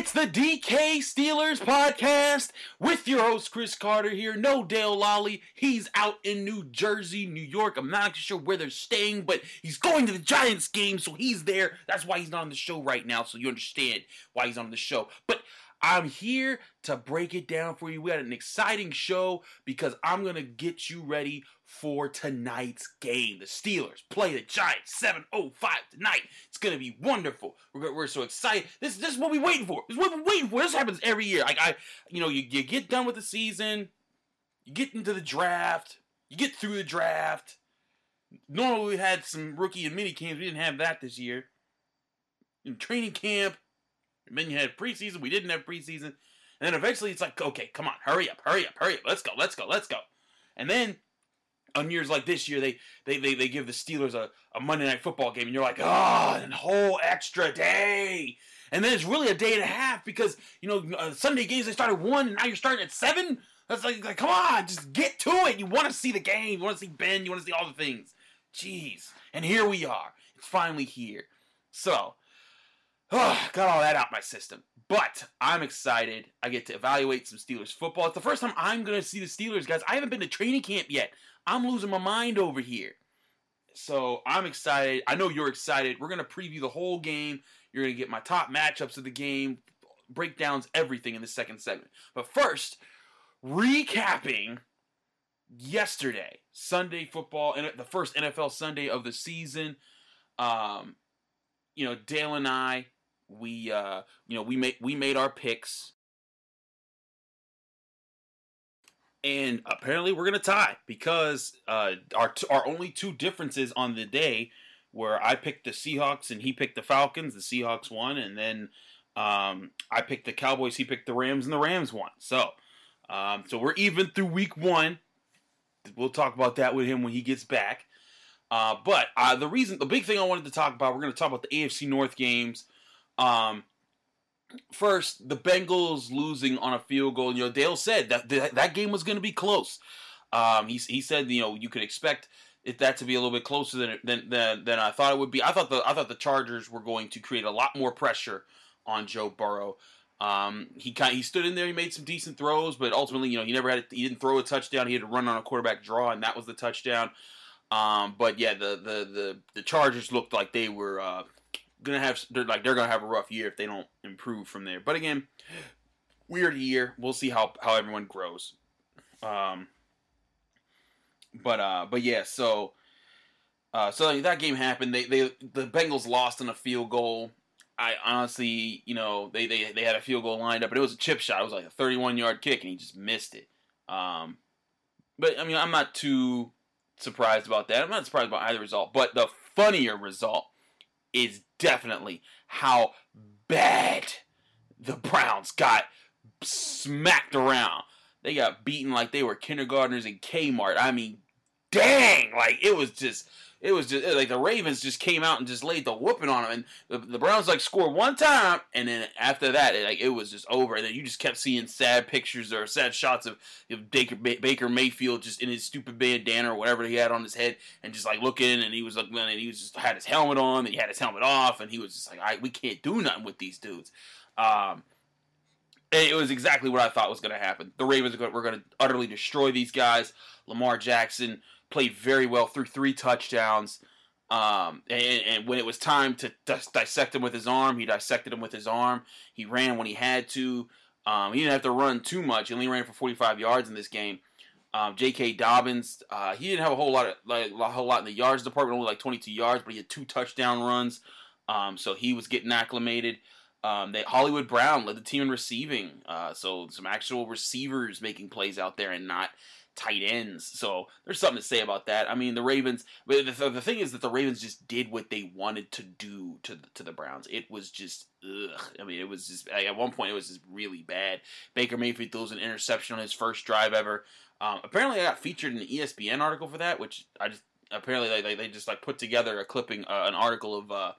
It's the DK Steelers podcast with your host Chris Carter here. No Dale Lolley. He's out in New Jersey, New York. I'm not sure where they're staying, but he's going to the Giants game, so he's there. That's why he's not on the show right now, so you understand why he's on the show. But I'm here to break it down for you. We had an exciting show because I'm going to get you ready for tonight's game. The Steelers play the Giants 7:05 tonight. It's going to be wonderful. We're, we're so excited. This, this is what we're waiting for. This is what we're waiting for. This happens every year. Like I, you know, you, you get done with the season, you get into the draft, you get through the draft. Normally we had some rookie and mini camps. We didn't have that this year. In training camp, and then you had preseason. We didn't have preseason. And then eventually it's like, okay, come on, hurry up, hurry up, hurry up. Let's go, let's go, let's go. And then on years like this year, they they, they, they give the Steelers a, a Monday night football game, and you're like, oh, a whole extra day. And then it's really a day and a half because, you know, uh, Sunday games, they start at 1, and now you're starting at 7. That's like, like, come on, just get to it. You want to see the game. You want to see Ben. You want to see all the things. Jeez. And here we are. It's finally here. So, Oh, got all that out my system. But I'm excited. I get to evaluate some Steelers football. It's the first time I'm going to see the Steelers, guys. I haven't been to training camp yet. I'm losing my mind over here. So I'm excited. I know you're excited. We're going to preview the whole game. You're going to get my top matchups of the game, breakdowns, everything in the second segment. But first, recapping yesterday, Sunday football, and the first NFL Sunday of the season. Um, you know, Dale and I we uh you know we made we made our picks. And apparently we're gonna tie because uh our our only two differences on the day where I picked the Seahawks and he picked the Falcons. The Seahawks won and then um I picked the Cowboys he picked the Rams and the Rams won. So um so we're even through week one. We'll talk about that with him when he gets back. Uh, but uh, the reason, the big thing I wanted to talk about, we're going to talk about the AFC North games. Um, first, the Bengals losing on a field goal. You know, Dale said that that, that game was going to be close. Um, he he said you know you could expect it that to be a little bit closer than than than, than I thought it would be. I thought the I thought the Chargers were going to create a lot more pressure on Joe Burrow. Um, he kind he stood in there. He made some decent throws, but ultimately, you know, he never had. A, he didn't throw a touchdown. He had to run on a quarterback draw, and that was the touchdown. Um, but yeah, the, the the the Chargers looked like they were uh, gonna have they're like they're gonna have a rough year if they don't improve from there. But again, weird year. We'll see how how everyone grows. Um, but uh, but yeah, so uh, so that game happened. They they the Bengals lost on a field goal. I honestly, you know, they, they they had a field goal lined up, but it was a chip shot. It was like a 31 yard kick, and he just missed it. Um, but I mean, I'm not too surprised about that. I'm not surprised about either result, but the funnier result is definitely how bad the Browns got smacked around. They got beaten like they were kindergartners in Kmart. I mean, dang, like it was just it was just like the Ravens just came out and just laid the whooping on them, and the, the Browns like scored one time, and then after that, it, like it was just over. And then you just kept seeing sad pictures or sad shots of, Baker, Baker Mayfield just in his stupid bandana or whatever he had on his head, and just like looking, and he was like, and he was just had his helmet on, and he had his helmet off, and he was just like, "I we can't do nothing with these dudes." Um, it was exactly what I thought was going to happen. The Ravens were going to utterly destroy these guys. Lamar Jackson played very well through three touchdowns. Um, and, and, when it was time to dissect him with his arm, he dissected him with his arm. He ran when he had to. Um, he didn't have to run too much. He only ran for 45 yards in this game. Um, J.K. Dobbins, uh, he didn't have a whole lot of like a whole lot in the yards department, only like 22 yards, but he had two touchdown runs. Um, so he was getting acclimated. Um, they, Hollywood Brown led the team in receiving, uh, so some actual receivers making plays out there and not tight ends. So there's something to say about that. I mean, the Ravens. The, the thing is that the Ravens just did what they wanted to do to the, to the Browns. It was just, ugh. I mean, it was just at one point it was just really bad. Baker Mayfield throws an interception on his first drive ever. Um, apparently, I got featured in an ESPN article for that, which I just apparently they, they just like put together a clipping, uh, an article of uh,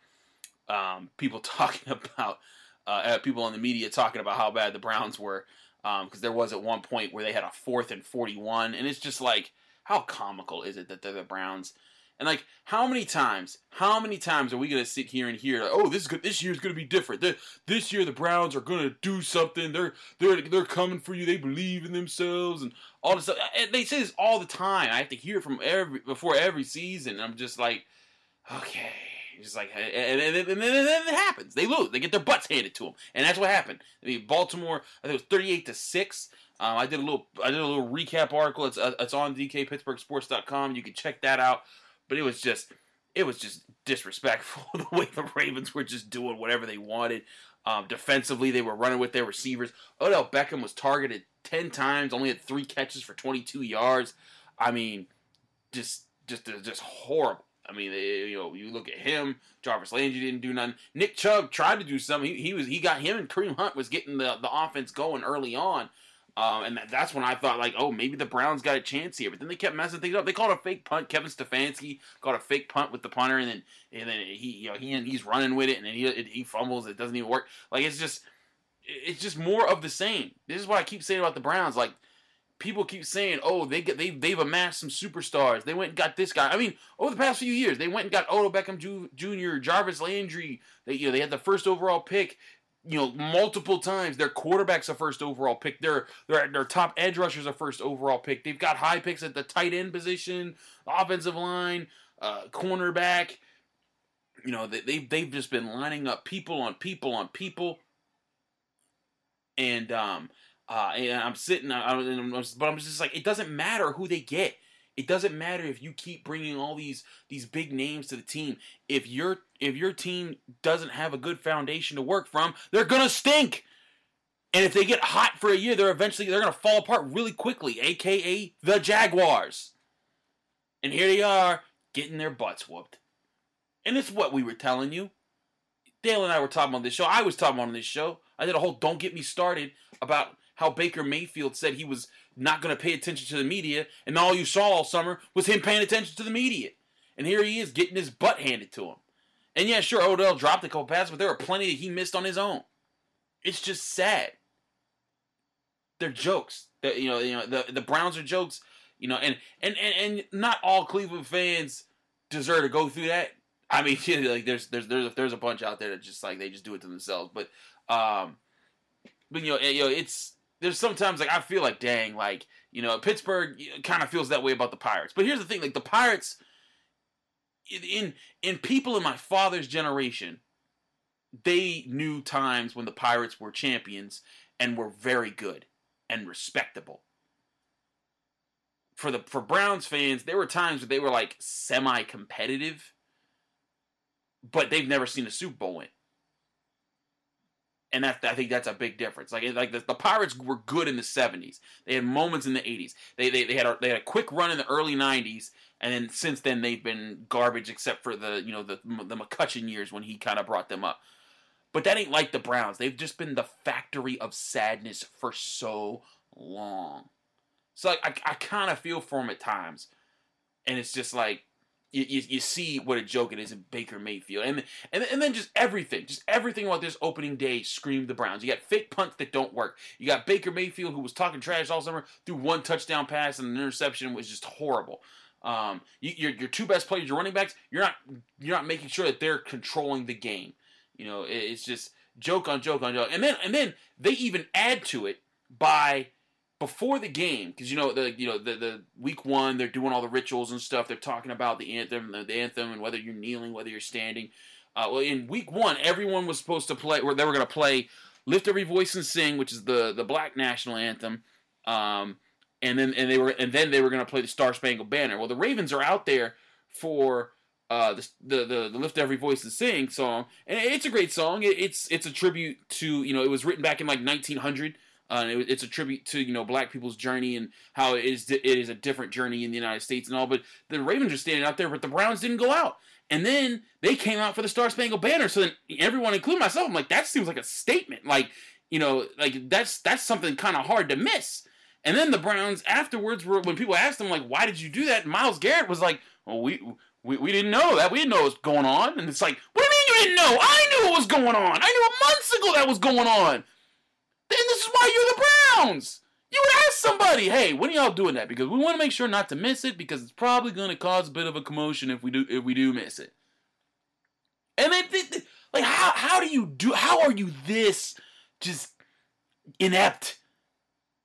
um, people talking about. Uh, people in the media talking about how bad the Browns were because um, there was at one point where they had a fourth and 41 and it's just like how comical is it that they're the browns And like, how many times, how many times are we gonna sit here and hear, like, oh, this is good, this year's gonna be different. This year the Browns are gonna do something. They're they're they're coming for you. They believe in themselves and all this stuff. And they say this all the time. I have to hear it from every before every season. I'm just like, okay. Just like, and, and, and, then it happens. They lose. They get their butts handed to them, and that's what happened. I mean, Baltimore. I think it was thirty-eight to six. Um, I did a little. I did a little recap article. It's uh, it's on DKPittsburghSports.com. You can check that out. But it was just, it was just disrespectful the way the Ravens were just doing whatever they wanted. Um, defensively, they were running with their receivers. Odell Beckham was targeted ten times, only had three catches for twenty-two yards. I mean, just just just horrible. I mean, you know, you look at him. Jarvis Landry didn't do nothing. Nick Chubb tried to do something. He, he was he got him and Kareem Hunt was getting the the offense going early on. Um, and that, that's when I thought like, oh, maybe the Browns got a chance here. But then they kept messing things up. They called a fake punt. Kevin Stefanski called a fake punt with the punter, and then and then he you know he he's running with it, and then he he fumbles. It doesn't even work. Like it's just it's just more of the same. This is what I keep saying about the Browns. Like people keep saying, oh, they get they they've amassed some superstars. They went and got this guy. I mean, over the past few years, they went and got Odell Beckham Jr., Jarvis Landry. They you know they had the first overall pick you know, multiple times. Their quarterback's a first overall pick. Their their their top edge rushers a first overall pick. They've got high picks at the tight end position, offensive line, uh, cornerback. You know, they they've they've just been lining up people on people on people. And um uh and I'm sitting, I, I'm, but I'm just like, it doesn't matter who they get. It doesn't matter if you keep bringing all these these big names to the team. If your if your team doesn't have a good foundation to work from, they're gonna stink. And if they get hot for a year, they're eventually they're gonna fall apart really quickly. AKA the Jaguars. And here they are getting their butts whooped. And it's what we were telling you. Dale and I were talking on this show. I was talking on this show. I did a whole "Don't Get Me Started" about how Baker Mayfield said he was not going to pay attention to the media, and all you saw all summer was him paying attention to the media. And here he is getting his butt handed to him. And yeah, sure, Odell dropped a couple passes, but there were plenty that he missed on his own. It's just sad. They're jokes. They're, you know, you know, the the Browns are jokes. You know, and and and, and not all Cleveland fans deserve to go through that. I mean, like there's there's there's there's a bunch out there that just like they just do it to themselves. But um, but you know, you know, it's there's sometimes like I feel like dang, like you know, Pittsburgh kind of feels that way about the Pirates. But here's the thing: like the Pirates, in in people in my father's generation, they knew times when the Pirates were champions and were very good and respectable. For the for Browns fans, there were times where they were like semi-competitive, but they've never seen a Super Bowl win and that I think that's a big difference. Like like the, the, Pirates were good in the '70s. They had moments in the '80s. They they, they had a, they had a quick run in the early '90s, and then since then they've been garbage, except for the you know the the McCutcheon years when he kind of brought them up. But that ain't like the Browns. They've just been the factory of sadness for so long. So like, I I kind of feel for them at times, and it's just like you, you, you, see what a joke it is in Baker Mayfield, and and and then just everything, just everything about this opening day screamed the Browns. You got fake punts that don't work. You got Baker Mayfield who was talking trash all summer, threw one touchdown pass and an interception was just horrible. Um, you, your your two best players, your running backs, you're not you're not making sure that they're controlling the game. You know, it, it's just joke on joke on joke, and then and then they even add to it by before the game, because you know the you know the, the week one they're doing all the rituals and stuff. They're talking about the anthem, the, the anthem, and whether you're kneeling, whether you're standing. Uh, well, in week one, everyone was supposed to play. Where they were going to play "Lift Every Voice and Sing," which is the the black national anthem. Um, and then and they were and then they were going to play the Star Spangled Banner. Well, the Ravens are out there for uh, the, the, the the lift every voice and sing song, and it's a great song. It, it's it's a tribute to you know it was written back in like 1900 uh, it, it's a tribute to you know black people's journey and how it is it is a different journey in the United States and all. But the Ravens are standing out there, but the Browns didn't go out. And then they came out for the Star Spangled Banner. So then everyone, including myself, I'm like, that seems like a statement. Like you know, like that's that's something kind of hard to miss. And then the Browns afterwards were when people asked them like, why did you do that? Myles Garrett was like, well, we. We, we didn't know that. We didn't know what was going on. And it's like, what do you mean you didn't know? I knew what was going on. I knew months ago that was going on. Then this is why you're the Browns. You would ask somebody, hey, when are y'all doing that? Because we want to make sure not to miss it because it's probably going to cause a bit of a commotion if we do if we do miss it. And they like how how do you do how are you this just inept?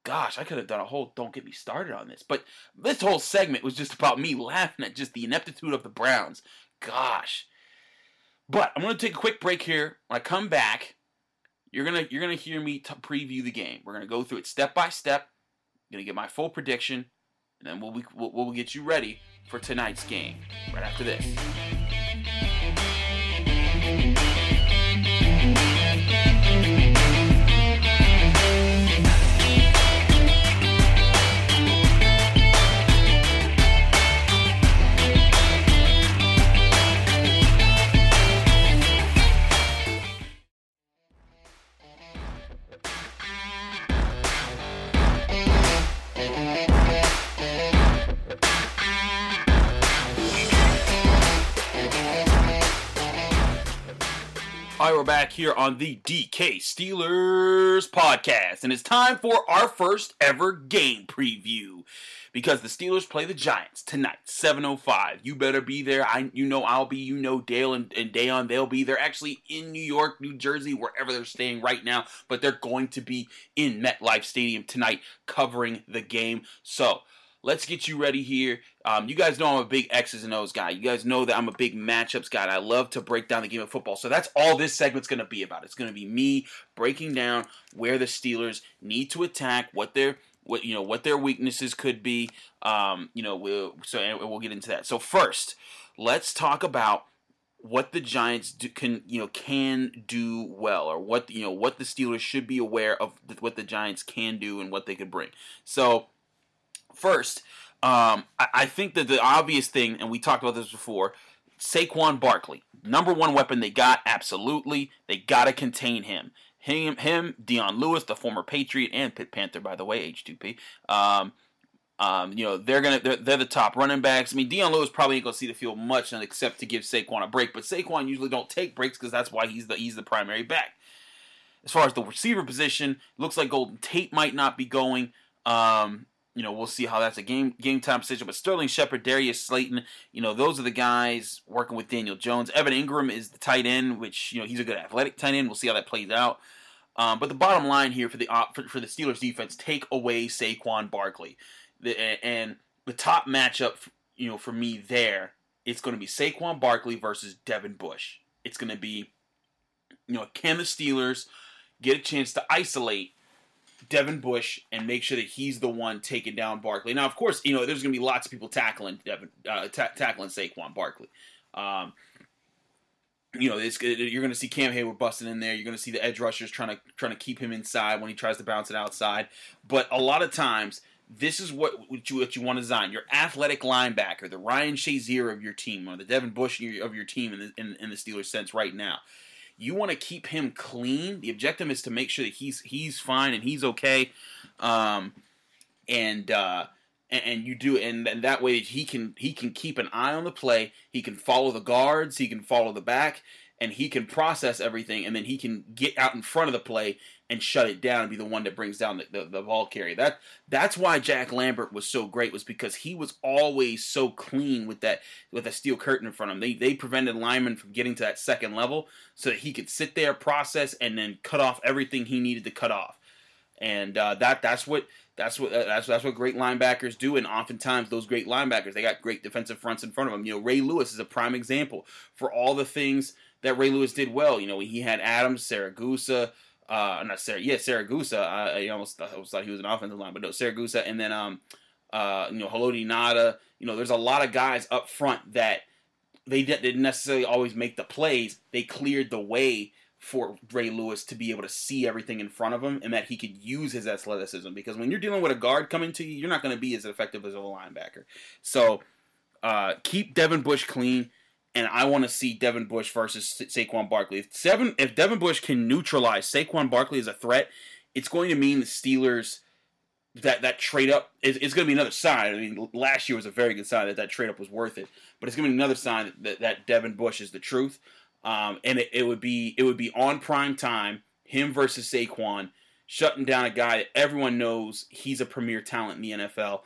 Gosh, I could have done a whole don't get me started on this. But this whole segment was just about me laughing at just the ineptitude of the Browns. Gosh. But I'm going to take a quick break here. When I come back, you're gonna you're gonna hear me t- preview the game. We're gonna go through it step by step. I'm gonna get my full prediction, and then we'll, we'll we'll get you ready for tonight's game right after this. We're back here on the DK Steelers podcast, and it's time for our first ever game preview because the Steelers play the Giants tonight, 7:05. You better be there. I, you know, I'll be. You know, Dale and, and Dejan, they'll be. They're actually in New York, New Jersey, wherever they're staying right now, but they're going to be in MetLife Stadium tonight, covering the game. So let's get you ready here. Um, you guys know I'm a big X's and O's guy. You guys know that I'm a big matchups guy. I love to break down the game of football. So that's all this segment's going to be about. It's going to be me breaking down where the Steelers need to attack, what their what you know what their weaknesses could be. Um, you know, we'll, so and we'll get into that. So first, let's talk about what the Giants do, can you know can do well, or what you know what the Steelers should be aware of what the Giants can do and what they could bring. So First, um, I, I, think that the obvious thing, and we talked about this before, Saquon Barkley, number one weapon they got, absolutely. They got to contain him. Him, him, Dion Lewis, the former Patriot and Pitt Panther, by the way, H2P. Um, um, you know they're gonna they're, they're, the top running backs. I mean, Dion Lewis probably ain't gonna see the field much, except to give Saquon a break. But Saquon usually don't take breaks because that's why he's the he's the primary back. As far as the receiver position, looks like Golden Tate might not be going. Um, you know, we'll see how that's a game game time decision. But Sterling Shepard, Darius Slayton, you know, those are the guys working with Daniel Jones. Evan Engram is the tight end, which you know he's a good athletic tight end. We'll see how that plays out. Um, but the bottom line here for the for, for, the Steelers defense, take away Saquon Barkley, the, and the top matchup, you know, for me there, it's going to be Saquon Barkley versus Devin Bush. It's going to be, you know, can the Steelers get a chance to isolate Devin Bush and make sure that he's the one taking down Barkley. Now, of course, you know there's going to be lots of people tackling Devin, uh, ta- tackling Saquon Barkley. Um, you know, you're going to see Cam Heyward busting in there. You're going to see the edge rushers trying to trying to keep him inside when he tries to bounce it outside. But a lot of times, this is what what you, what you want to design. Your athletic linebacker, the Ryan Shazier of your team, or the Devin Bush of your team in the, in, in the Steelers sense right now. You want to keep him clean. The objective is to make sure that he's he's fine and he's okay, um, and uh, and, you do and, and that way he can he can keep an eye on the play. He can follow the guards. He can follow the back, and he can process everything. And then he can get out in front of the play and shut it down and be the one that brings down the, the, the, ball carrier. That that's why Jack Lambert was so great was because he was always so clean with that with a steel curtain in front of him. They they prevented linemen from getting to that second level so that he could sit there, process, and then cut off everything he needed to cut off. And uh, that that's what that's what uh, that's that's what great linebackers do. And oftentimes those great linebackers they got great defensive fronts in front of them. You know Ray Lewis is a prime example for all the things that Ray Lewis did well. You know he had Adams, Siragusa uh, not Sarah, yeah, Siragusa. I, I almost, I almost thought he was an offensive line, but no, Siragusa, and then um, uh, you know, Haloti Ngata. You know, there's a lot of guys up front that they didn't necessarily always make the plays. They cleared the way for Ray Lewis to be able to see everything in front of him and that he could use his athleticism. Because when you're dealing with a guard coming to you, you're not going to be as effective as a linebacker. So uh, keep Devin Bush clean and I want to see Devin Bush versus Sa- Saquon Barkley. If Seven, if Devin Bush can neutralize Saquon Barkley as a threat, it's going to mean the Steelers that that trade up is, is going to be another sign. I mean, last year was a very good sign that that trade up was worth it, but it's going to be another sign that, that Devin Bush is the truth. Um, and it, it would be it would be on prime time, him versus Saquon, shutting down a guy that everyone knows he's a premier talent in the NFL.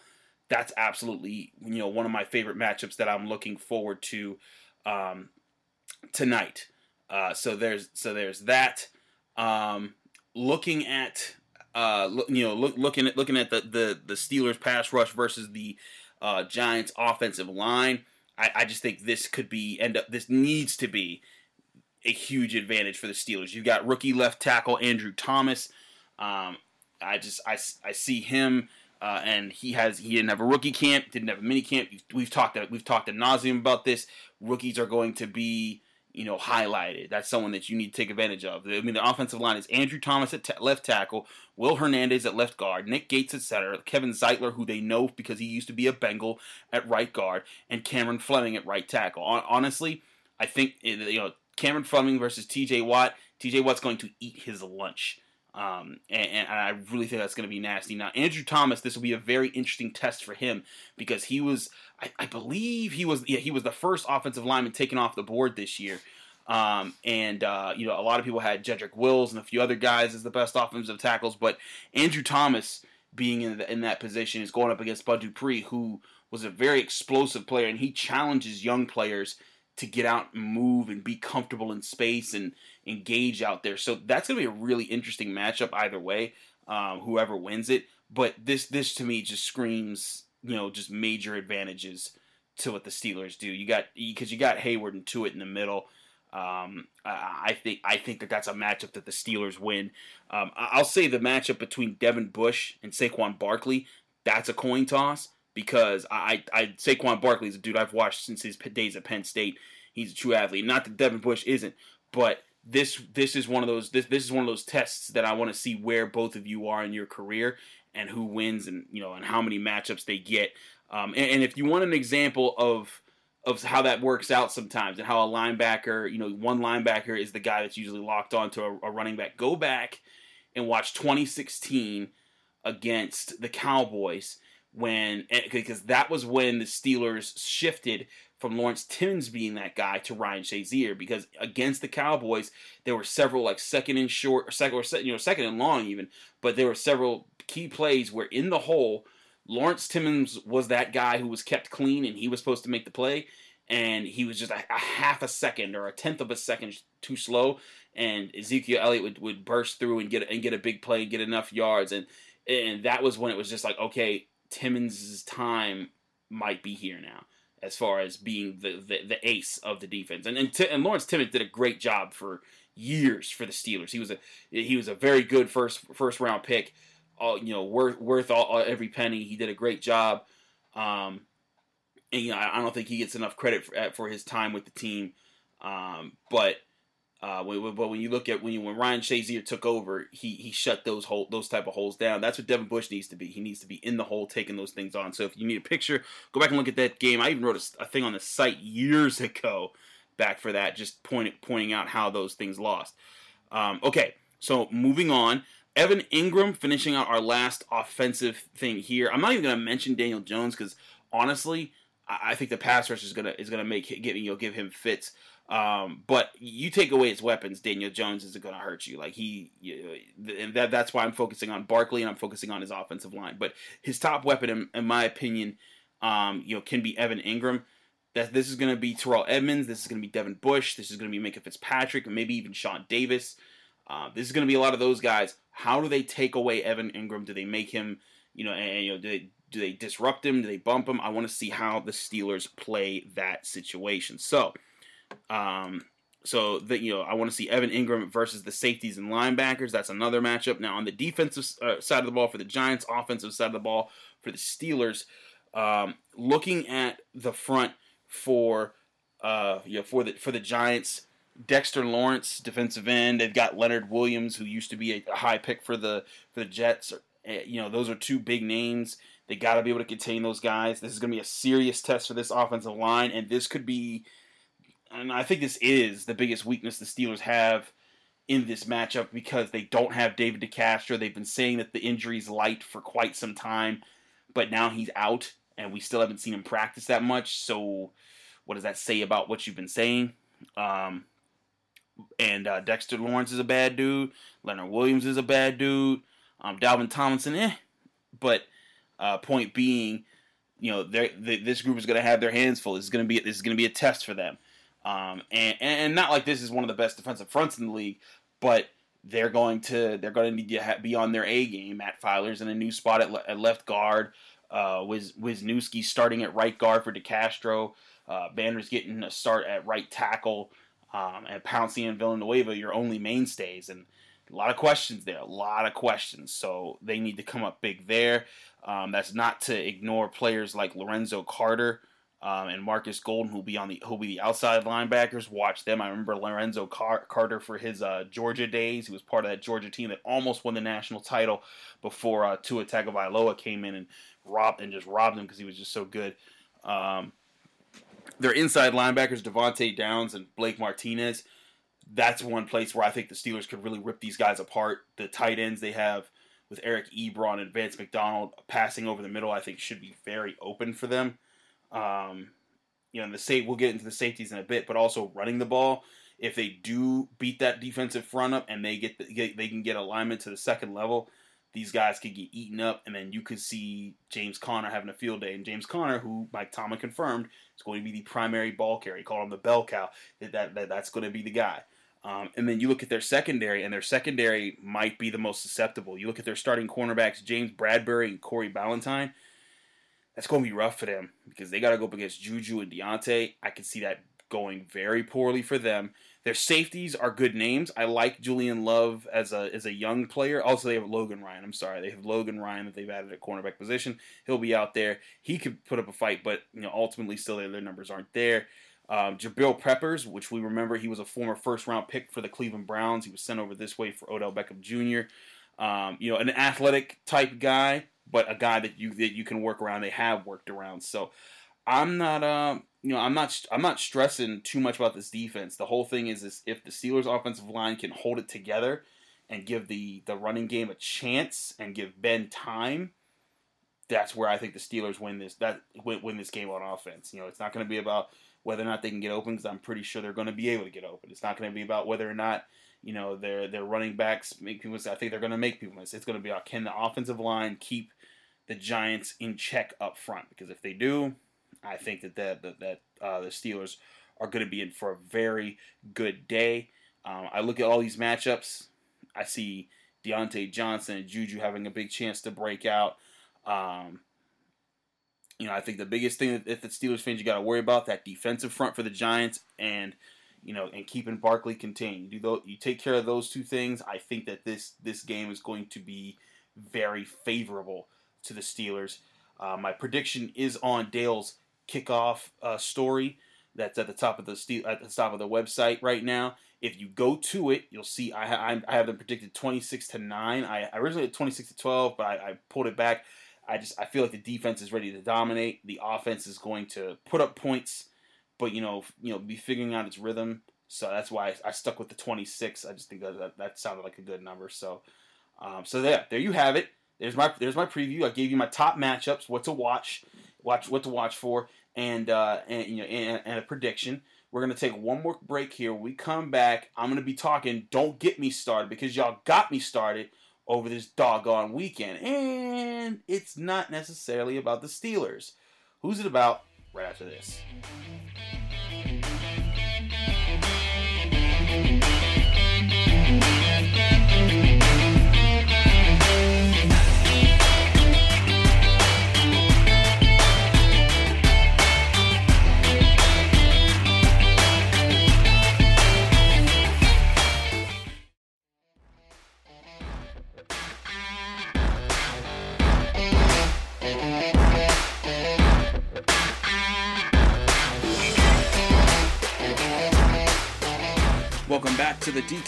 That's absolutely you know one of my favorite matchups that I'm looking forward to um, tonight. Uh, so there's so there's that. Um, looking at uh, look, you know look, looking at looking at the, the the Steelers pass rush versus the uh, Giants offensive line. I, I just think this could be end up this needs to be a huge advantage for the Steelers. You've got rookie left tackle Andrew Thomas. Um, I just I, I see him. Uh, and he has he didn't have a rookie camp, didn't have a mini camp. We've talked we've talked to nauseum about this. Rookies are going to be you know, highlighted. That's someone that you need to take advantage of. I mean, the offensive line is Andrew Thomas at t- left tackle, Will Hernandez at left guard, Nick Gates at center, Kevin Zeitler, who they know because he used to be a Bengal at right guard, and Cameron Fleming at right tackle. Honestly, I think you know Cameron Fleming versus T.J. Watt. T.J. Watt's going to eat his lunch. Um, and, and, I really think that's going to be nasty. Now, Andrew Thomas, this will be a very interesting test for him because he was, I, I believe, he was, yeah, he was the first offensive lineman taken off the board this year. Um, and uh, you know, a lot of people had Jedrick Wills and a few other guys as the best offensive tackles, but Andrew Thomas being in, the, in that position is going up against Bud Dupree, who was a very explosive player, and he challenges young players to get out and move and be comfortable in space and engage out there. So that's going to be a really interesting matchup either way, um, whoever wins it. But this this to me just screams you know just major advantages to what the Steelers do. You got because you got Heyward and Tuitt in the middle. Um, I think I think that that's a matchup that the Steelers win. Um, I'll say the matchup between Devin Bush and Saquon Barkley. That's a coin toss because I, I Saquon Barkley is a dude I've watched since his days at Penn State. He's a true athlete. Not that Devin Bush isn't, but this this is one of those this this is one of those tests that I want to see where both of you are in your career and who wins and you know and how many matchups they get. Um, and, and if you want an example of of how that works out sometimes and how a linebacker, you know, one linebacker is the guy that's usually locked onto a, a running back. Go back and watch 2016 against the Cowboys when eh, because that was when the Steelers shifted from Lawrence Timmons being that guy to Ryan Shazier because against the Cowboys there were several like second and short or second or you know second and long even, but there were several key plays where in the hole Lawrence Timmons was that guy who was kept clean and he was supposed to make the play and he was just a, a half a second or a tenth of a second too slow and Ezekiel Elliott would, would burst through and get and get a big play and get enough yards and and that was when it was just like okay Timmons' time might be here now as far as being the, the, the ace of the defense. And and, T- and Lawrence Timmons did a great job for years for the Steelers. He was a he was a very good first first round pick. All you know, worth worth all, all every penny. He did a great job. Um, and you know, I, I don't think he gets enough credit for, for his time with the team. Um, but uh, but when you look at when you, when Ryan Shazier took over, he he shut those hole those type of holes down. That's what Devin Bush needs to be. He needs to be in the hole, taking those things on. So if you need a picture, go back and look at that game. I even wrote a, a thing on the site years ago, back for that, just pointing pointing out how those things lost. Um, okay, so moving on. Evan Engram finishing out our last offensive thing here. I'm not even going to mention Daniel Jones because honestly, I, I think the pass rush is gonna is gonna make get you know give him fits. Um, but you take away his weapons, Daniel Jones isn't going to hurt you. Like he, you, and that that's why I'm focusing on Barkley and I'm focusing on his offensive line. But his top weapon, in, in my opinion, um, you know, can be Evan Engram. That this is going to be Terrell Edmunds. This is going to be Devin Bush. This is going to be Minkah Fitzpatrick, and maybe even Sean Davis. Uh, this is going to be a lot of those guys. How do they take away Evan Engram? Do they make him, you know, and, you know, do they do they disrupt him? Do they bump him? I want to see how the Steelers play that situation. So. Um, so that you know, I want to see Evan Engram versus the safeties and linebackers. That's another matchup. Now on the defensive uh, side of the ball for the Giants, offensive side of the ball for the Steelers. Um, looking at the front for uh, you know, for the for the Giants, Dexter Lawrence, defensive end. They've got Leonard Williams, who used to be a, high pick for the for the Jets. Uh, you know, those are two big names. They got to be able to contain those guys. This is going to be a serious test for this offensive line, and this could be and I think this is the biggest weakness the Steelers have in this matchup because they don't have David DeCastro. They've been saying that the injury's light for quite some time, but now he's out, and we still haven't seen him practice that much. So, what does that say about what you've been saying? Um, and uh, Dexter Lawrence is a bad dude. Leonard Williams is a bad dude. Um, Dalvin Tomlinson, eh. But uh, point being, you know, they, this group is going to have their hands full. This is going to be this is going to be a test for them. Um, and and not like this is one of the best defensive fronts in the league, but they're going to they're going to need to be on their A game. Matt Feiler's in a new spot at, le- at left guard. Uh, Wiz Wisniewski starting at right guard for DeCastro. Uh, Banner's getting a start at right tackle. Um, and Pouncey and Villanueva, your only mainstays, and a lot of questions there. A lot of questions. So they need to come up big there. Um, that's not to ignore players like Lorenzo Carter um, and Marcus Golden, who'll be on the who'll be the outside linebackers. Watch them. I remember Lorenzo Car- Carter for his uh, Georgia days. He was part of that Georgia team that almost won the national title before uh, Tua Tagovailoa came in and robbed and just robbed him because he was just so good. Um, their inside linebackers, Devante Downs and Blake Martinez. That's one place where I think the Steelers could really rip these guys apart. The tight ends they have with Eric Ebron and Vance McDonald passing over the middle, I think should be very open for them. Um, you know, the say we'll get into the safeties in a bit, but also running the ball. If they do beat that defensive front up and they get, the, get they can get alignment to the second level, these guys could get eaten up, and then you could see James Conner having a field day. And James Conner, who Mike Tomlin confirmed, is going to be the primary ball carrier. Called him the bell cow. That, that, that that's going to be the guy. Um, and then you look at their secondary, and their secondary might be the most susceptible. You look at their starting cornerbacks, James Bradberry and Corey Ballentine. That's going to be rough for them because they got to go up against Juju and Diontae. I can see that going very poorly for them. Their safeties are good names. I like Julian Love as a as a young player. Also, they have Logan Ryan. I'm sorry, they have Logan Ryan that they've added at cornerback position. He'll be out there. He could put up a fight, but you know ultimately still their, numbers aren't there. Um, Jabril Peppers, which we remember he was a former first round pick for the Cleveland Browns. He was sent over this way for Odell Beckham Jr. Um, you know, an athletic type guy, but a guy that you that you can work around. They have worked around. So I'm not um you know I'm not I'm not stressing too much about this defense. The whole thing is is if the Steelers offensive line can hold it together and give the the running game a chance and give Ben time, that's where I think the Steelers win this that win, win this game on offense. You know, it's not going to be about whether or not they can get open because I'm pretty sure they're going to be able to get open. It's not going to be about whether or not you know their their running backs make people. I think they're going to make people miss. It's going to be can the offensive line keep the Giants in check up front because if they do, I think that that that, that uh, the Steelers are going to be in for a very good day. Um, I look at all these matchups. I see Diontae Johnson and Juju having a big chance to break out. Um, you know, I think the biggest thing that if the Steelers fans you got to worry about that defensive front for the Giants and you know and keeping Barkley contained. You do those, you take care of those two things. I think that this this game is going to be very favorable to the Steelers. Uh, my prediction is on Dale's kickoff uh, story that's at the top of the steel, at the top of the website right now. If you go to it, you'll see I, ha- I have them predicted twenty six to nine. I, I originally had twenty six to twelve, but I, I pulled it back. I just I feel like the defense is ready to dominate. The offense is going to put up points, but you know you know be figuring out its rhythm. So that's why I, I stuck with the 26. I just think that, that that sounded like a good number. So um, so there there you have it. There's my there's my preview. I gave you my top matchups, what to watch, watch what to watch for, and uh, and you know and, and a prediction. We're gonna take one more break here. When we come back, I'm gonna be talking. Don't get me started because y'all got me started over this doggone weekend. And it's not necessarily about the Steelers. Who's it about? Right after this.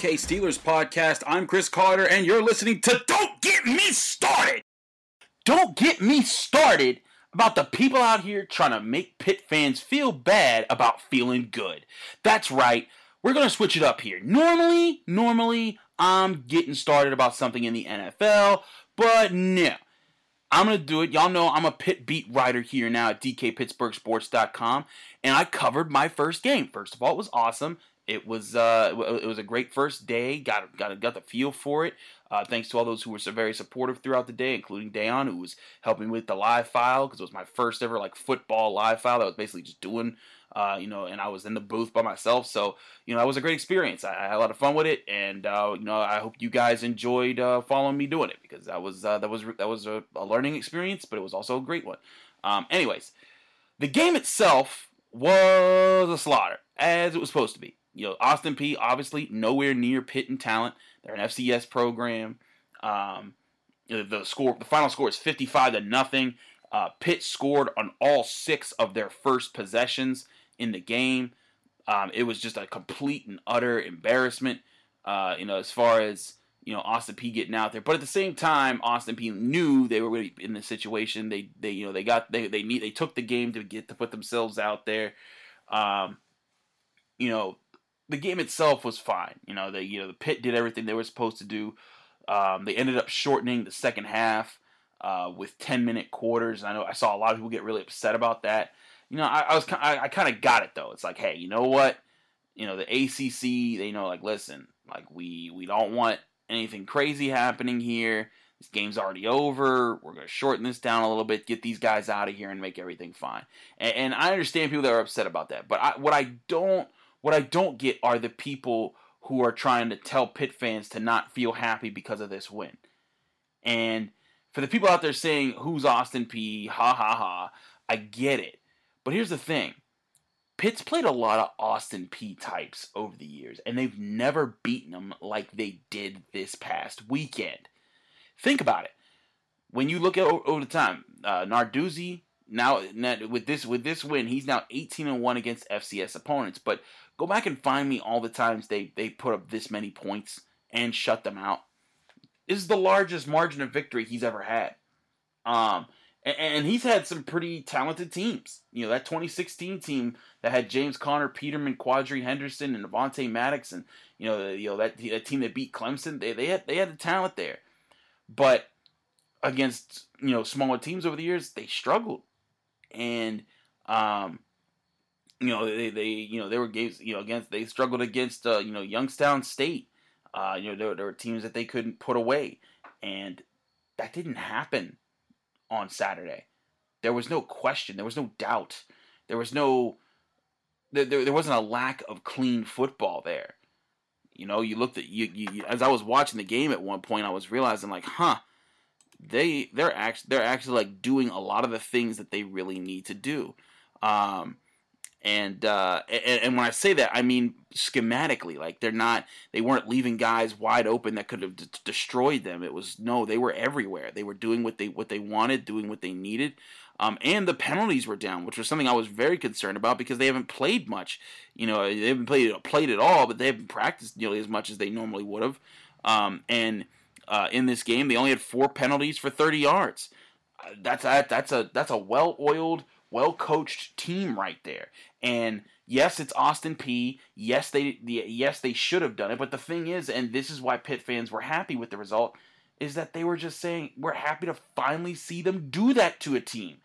DK Steelers podcast. I'm Chris Carter, and you're listening to Don't Get Me Started. Don't get me started about the people out here trying to make Pitt fans feel bad about feeling good. That's right. We're going to switch it up here. Normally, normally, I'm getting started about something in the NFL, but no. I'm going to do it. Y'all know I'm a Pitt beat writer here now at DKPittsburghSports.com, and I covered my first game. First of all, it was awesome. It was uh, it was a great first day. Got got got the feel for it. Uh, thanks to all those who were so very supportive throughout the day, including Dejan, who was helping with the live file because it was my first ever like football live file. That was basically just doing, uh, you know, and I was in the booth by myself. So you know, that was a great experience. I, I had a lot of fun with it, and uh, you know, I hope you guys enjoyed uh, following me doing it because that was uh, that was that was a, a, learning experience, but it was also a great one. Um, anyways, the game itself was a slaughter as it was supposed to be you know, Austin Peay obviously nowhere near Pitt in talent. They're an FCS program. Um, the score, the final score is 55 to nothing. Uh, Pitt scored on all six of their first possessions in the game. Um, it was just a complete and utter embarrassment. Uh, you know, as far as you know, Austin Peay getting out there, but at the same time, Austin Peay knew they were really in this situation. They, they, you know, they got they they need they took the game to get to put themselves out there. Um, you know, the game itself was fine. You know, the you know the Pitt did everything they were supposed to do. Um, they ended up shortening the second half uh, with ten minute quarters. And I know I saw a lot of people get really upset about that. You know, I, I was I, I kind of got it though. It's like, hey, you know what? You know, the ACC, they know like, listen, like we we don't want anything crazy happening here. This game's already over. We're gonna shorten this down a little bit, get these guys out of here, and make everything fine. And, and I understand people that are upset about that, but I, what I don't what I don't get are the people who are trying to tell Pitt fans to not feel happy because of this win. And for the people out there saying, who's Austin Peay? Ha ha ha. I get it. But here's the thing Pitt's played a lot of Austin Peay types over the years, and they've never beaten them like they did this past weekend. Think about it. When you look at over the time, uh, Narduzzi now with this with this win, he's now 18 and one against FCS opponents. But Go back and find me all the times they, they put up this many points and shut them out. This is the largest margin of victory he's ever had. Um, and, and he's had some pretty talented teams. You know, that 2016 team that had James Conner, Peterman, Quadree Henderson, and Avonte Maddox, and you know, you know that, that team that beat Clemson, they, they had they had the talent there. But against you know smaller teams over the years, they struggled. And um, you know they, they you know they were games you know against they struggled against uh, you know Youngstown State. Uh, you know there, there were teams that they couldn't put away, and that didn't happen on Saturday. There was no question. There was no doubt. There was no there, there, there wasn't a lack of clean football there. You know, you looked at you, you as I was watching the game at one point, I was realizing like, huh, they they're actually they're actually like doing a lot of the things that they really need to do. Um, and, uh, and and when I say that, I mean schematically. Like they're not, they weren't leaving guys wide open that could have d- destroyed them. It was no, they were everywhere. They were doing what they what they wanted, doing what they needed. Um, and the penalties were down, which was something I was very concerned about because they haven't played much. You know, they haven't played played at all, but they haven't practiced nearly as much as they normally would have. Um, and uh, in this game, they only had four penalties for 30 yards. Uh, that's that's a that's a well oiled, well coached team right there. And yes, it's Austin Peay. Yes, they yes they should have done it. But the thing is, and this is why Pitt fans were happy with the result, is that they were just saying we're happy to finally see them do that to a team.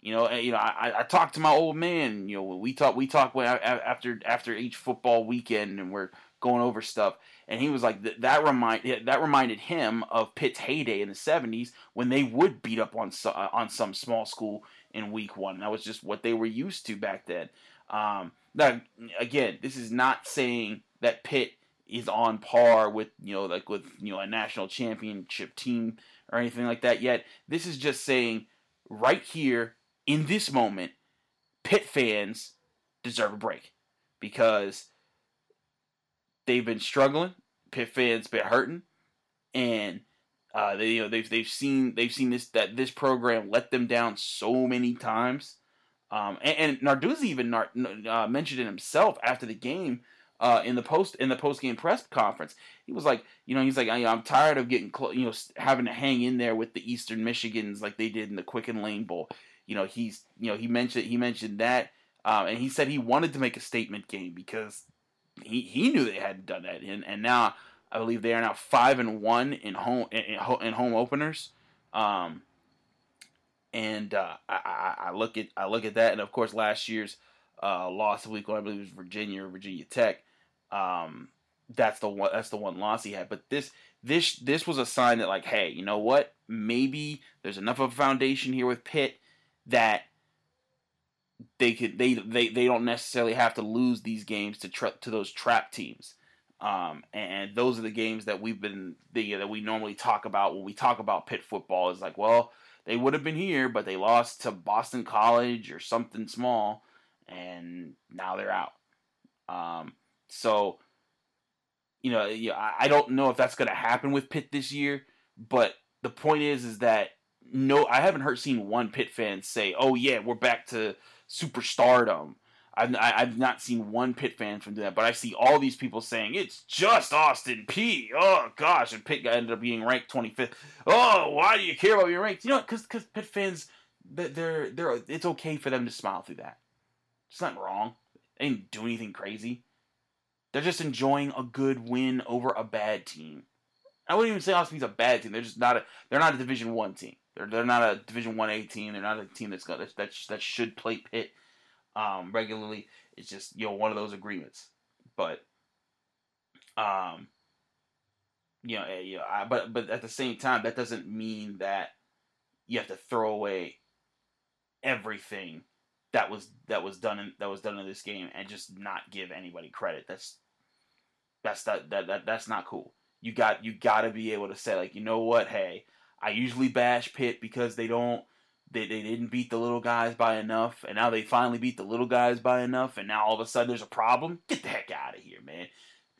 You know, eh, you know, I, I talked to my old man. You know, we talk we talk after after each football weekend, and we're going over stuff. And he was like that, that remind eh, that reminded him of Pitt's heyday in the '70s when they would beat up on uh, on some small school in week one. That was just what they were used to back then. Um, now, again, this is not saying that Pitt is on par with you know like with you know a national championship team or anything like that yet. This is just saying right here in this moment, Pitt fans deserve a break because they've been struggling. Pitt fans been hurting, and uh, they you know they've they've seen they've seen this that this program let them down so many times. Um, and, and Narduzzi even uh, mentioned it himself after the game uh, in the post in the post game press conference. He was like, you know, he's like, I, am tired of getting clo- you know having to hang in there with the Eastern Michigans like they did in the Quicken Lane Bowl. You know, he's you know he mentioned he mentioned that, um, and he said he wanted to make a statement game because he he knew they hadn't done that, and and now I believe they are now five and one in home in, in home openers. Um, and uh, I, I, look at I look at that, and of course last year's uh, loss of week one, I believe was Virginia or Virginia Tech. Um, that's the one. That's the one loss he had. But this this this was a sign that like, hey, you know what? Maybe there's enough of a foundation here with Pitt that they could they they they don't necessarily have to lose these games to tra- to those trap teams. Um, and those are the games that we've been the, that we normally talk about when we talk about Pitt football. Is like, well, they would have been here, but they lost to Boston College or something small, and now they're out. Um, so, you know, I don't know if that's going to happen with Pitt this year, but the point is, is that no, I haven't heard seen one Pitt fan say, "Oh yeah, we're back to superstardom." I've I've not seen one Pitt fan from that, but I see all these people saying it's just Austin Peay. Oh gosh, and got ended up being ranked 25th. Oh, why do you care about being ranked? You know, because because Pitt fans, they're they're it's okay for them to smile through that. It's not wrong. They didn't do anything crazy. They're just enjoying a good win over a bad team. I wouldn't even say Austin Peay's a bad team. They're just not a they're not a Division One team. They're they're not a Division One A team. They're not a team that's got that that, should play Pitt um, regularly. It's just you know one of those agreements, but um, you know, eh, you know, I, but but at the same time, that doesn't mean that you have to throw away everything that was that was done in that was done in this game and just not give anybody credit. That's that's that that, that that's not cool. You got you got to be able to say like, you know what? Hey, I usually bash Pitt because they don't they, they didn't beat the little guys by enough, and now they finally beat the little guys by enough, and now all of a sudden there's a problem. Get the heck out of here, man!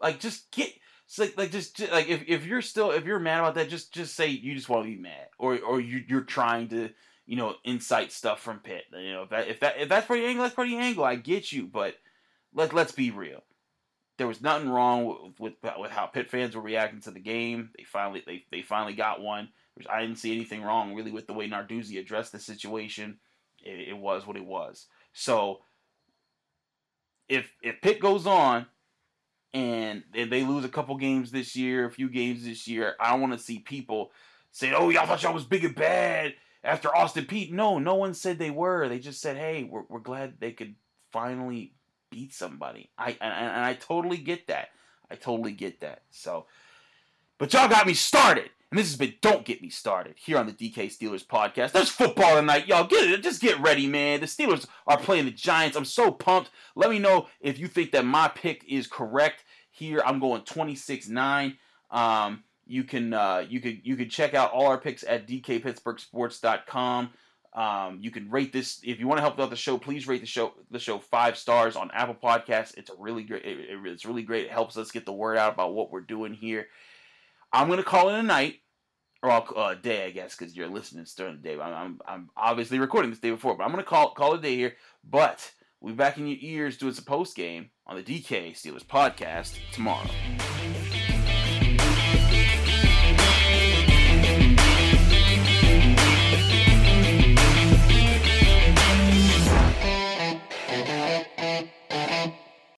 Like just get like like just, just, like if, if you're still if you're mad about that, just just say you just want to be mad, or or you you're trying to you know incite stuff from Pitt. You know if that if that if that's your angle, that's your angle. I get you, but let let's be real. There was nothing wrong with, with with how Pitt fans were reacting to the game. They finally they they finally got one which I didn't see anything wrong really with the way Narduzzi addressed the situation. It, it was what it was. So if if Pitt goes on and they lose a couple games this year, a few games this year, I want to see people say, "Oh, y'all thought y'all was big and bad after Austin Peay." No, no one said they were. They just said, "Hey, we're we're glad they could finally beat somebody." I and, and I totally get that. I totally get that. So, but y'all got me started. And this has been Don't Get Me Started here on the DK Steelers podcast. There's football tonight. Y'all get it. Just get ready, man. The Steelers are playing the Giants. I'm so pumped. Let me know if you think that my pick is correct. Here I'm going 26-9. Um, you can uh, you could you could check out all our picks at dkpittsburghsports.com. Um, you can rate this if you want to help out the show. Please rate the show the show five stars on Apple Podcasts. It's a really great. It, it's really great. It helps us get the word out about what we're doing here. I'm gonna call it a night or uh, day, I guess, because you're listening during the day. I'm, I'm, I'm obviously recording this day before, but I'm gonna call call it a day here. But we'll be back in your ears doing some post game on the DK Steelers podcast tomorrow.